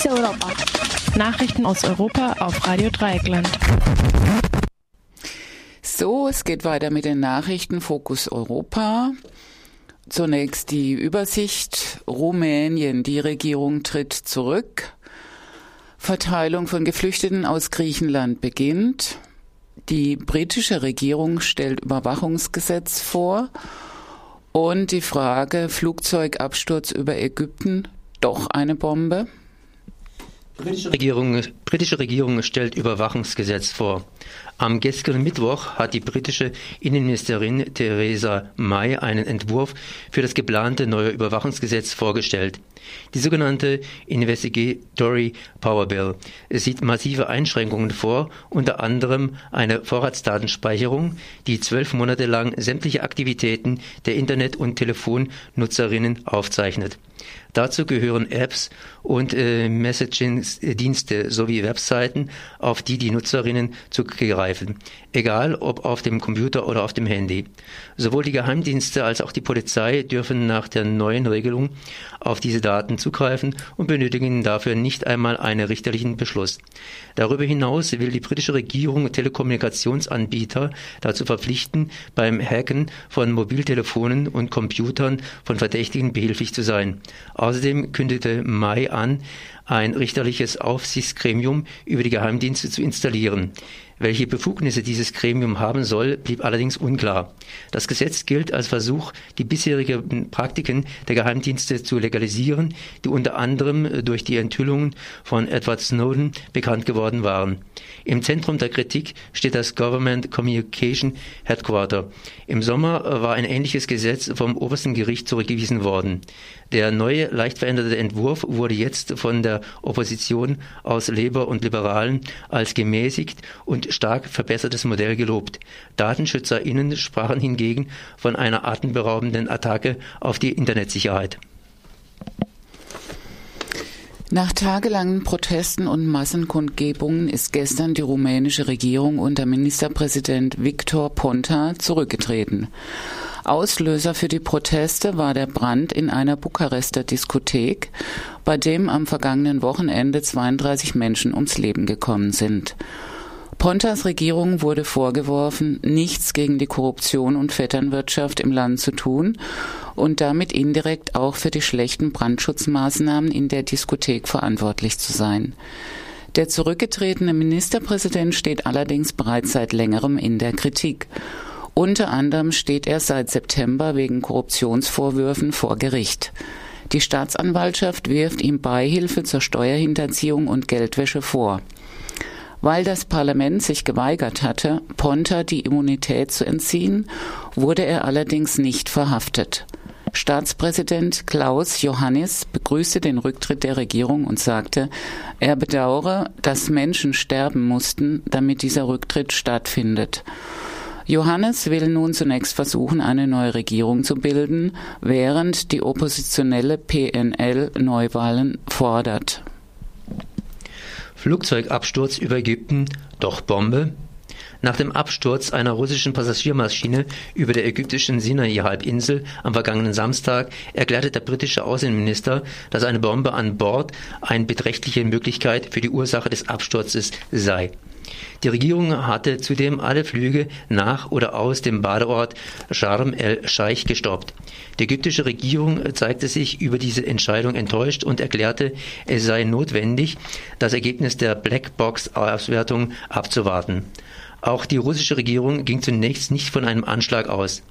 Fokus Europa. Nachrichten aus Europa auf Radio Dreieckland. So, es geht weiter mit den Nachrichten Fokus Europa. Zunächst die Übersicht. Rumänien, die Regierung tritt zurück. Verteilung von Geflüchteten aus Griechenland beginnt. Die britische Regierung stellt Überwachungsgesetz vor. Und die Frage Flugzeugabsturz über Ägypten, doch eine Bombe? Britische Regierung, britische Regierung stellt Überwachungsgesetz vor. Am gestrigen Mittwoch hat die britische Innenministerin Theresa May einen Entwurf für das geplante neue Überwachungsgesetz vorgestellt. Die sogenannte Investigatory Power Bill sieht massive Einschränkungen vor, unter anderem eine Vorratsdatenspeicherung, die zwölf Monate lang sämtliche Aktivitäten der Internet- und Telefonnutzerinnen aufzeichnet. Dazu gehören Apps und äh, Messaging-Dienste sowie Webseiten, auf die die Nutzerinnen zugreifen, egal ob auf dem Computer oder auf dem Handy. Sowohl die Geheimdienste als auch die Polizei dürfen nach der neuen Regelung auf diese Daten zugreifen und benötigen dafür nicht einmal einen richterlichen Beschluss. Darüber hinaus will die britische Regierung Telekommunikationsanbieter dazu verpflichten, beim Hacken von Mobiltelefonen und Computern von Verdächtigen behilflich zu sein. Außerdem kündigte Mai an, ein richterliches Aufsichtsgremium über die Geheimdienste zu installieren. Welche Befugnisse dieses Gremium haben soll, blieb allerdings unklar. Das Gesetz gilt als Versuch, die bisherigen Praktiken der Geheimdienste zu legalisieren, die unter anderem durch die Enthüllungen von Edward Snowden bekannt geworden waren. Im Zentrum der Kritik steht das Government Communication Headquarter. Im Sommer war ein ähnliches Gesetz vom obersten Gericht zurückgewiesen worden. Der neue, leicht veränderte Entwurf wurde jetzt von der Opposition aus Labour und Liberalen als gemäßigt und stark verbessertes Modell gelobt. DatenschützerInnen sprachen hingegen von einer atemberaubenden Attacke auf die Internetsicherheit. Nach tagelangen Protesten und Massenkundgebungen ist gestern die rumänische Regierung unter Ministerpräsident Victor Ponta zurückgetreten. Auslöser für die Proteste war der Brand in einer Bukarester Diskothek, bei dem am vergangenen Wochenende 32 Menschen ums Leben gekommen sind. Pontas Regierung wurde vorgeworfen, nichts gegen die Korruption und Vetternwirtschaft im Land zu tun und damit indirekt auch für die schlechten Brandschutzmaßnahmen in der Diskothek verantwortlich zu sein. Der zurückgetretene Ministerpräsident steht allerdings bereits seit längerem in der Kritik. Unter anderem steht er seit September wegen Korruptionsvorwürfen vor Gericht. Die Staatsanwaltschaft wirft ihm Beihilfe zur Steuerhinterziehung und Geldwäsche vor. Weil das Parlament sich geweigert hatte, Ponta die Immunität zu entziehen, wurde er allerdings nicht verhaftet. Staatspräsident Klaus Johannis begrüßte den Rücktritt der Regierung und sagte, er bedauere, dass Menschen sterben mussten, damit dieser Rücktritt stattfindet. Johannes will nun zunächst versuchen, eine neue Regierung zu bilden, während die oppositionelle PNL Neuwahlen fordert. Flugzeugabsturz über Ägypten, doch Bombe? Nach dem Absturz einer russischen Passagiermaschine über der ägyptischen Sinai-Halbinsel am vergangenen Samstag erklärte der britische Außenminister, dass eine Bombe an Bord eine beträchtliche Möglichkeit für die Ursache des Absturzes sei. Die Regierung hatte zudem alle Flüge nach oder aus dem Badeort Sharm el-Scheich gestoppt. Die ägyptische Regierung zeigte sich über diese Entscheidung enttäuscht und erklärte, es sei notwendig, das Ergebnis der Blackbox-Auswertung abzuwarten. Auch die russische Regierung ging zunächst nicht von einem Anschlag aus.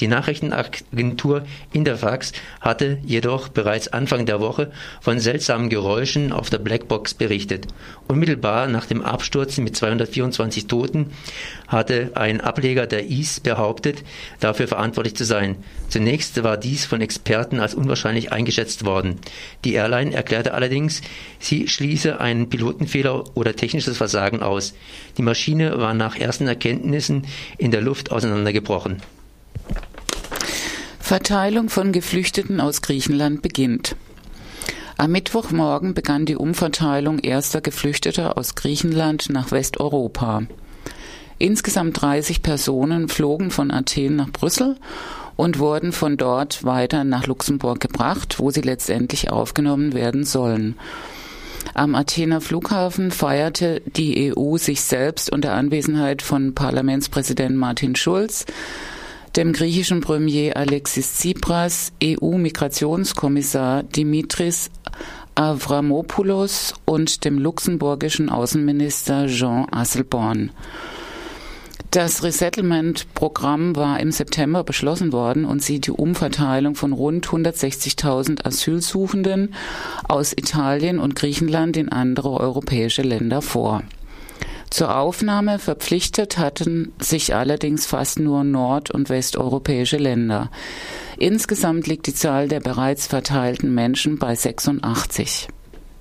Die Nachrichtenagentur Interfax hatte jedoch bereits Anfang der Woche von seltsamen Geräuschen auf der Blackbox berichtet. Unmittelbar nach dem Absturz mit 224 Toten hatte ein Ableger der IS behauptet, dafür verantwortlich zu sein. Zunächst war dies von Experten als unwahrscheinlich eingeschätzt worden. Die Airline erklärte allerdings, sie schließe einen Pilotenfehler oder technisches Versagen aus. Die Maschine war nach ersten Erkenntnissen in der Luft auseinandergebrochen. Verteilung von Geflüchteten aus Griechenland beginnt. Am Mittwochmorgen begann die Umverteilung erster Geflüchteter aus Griechenland nach Westeuropa. Insgesamt 30 Personen flogen von Athen nach Brüssel und wurden von dort weiter nach Luxemburg gebracht, wo sie letztendlich aufgenommen werden sollen. Am Athener Flughafen feierte die EU sich selbst unter Anwesenheit von Parlamentspräsident Martin Schulz, dem griechischen Premier Alexis Tsipras, EU-Migrationskommissar Dimitris Avramopoulos und dem luxemburgischen Außenminister Jean Asselborn. Das Resettlement-Programm war im September beschlossen worden und sieht die Umverteilung von rund 160.000 Asylsuchenden aus Italien und Griechenland in andere europäische Länder vor. Zur Aufnahme verpflichtet hatten sich allerdings fast nur nord- und westeuropäische Länder. Insgesamt liegt die Zahl der bereits verteilten Menschen bei 86.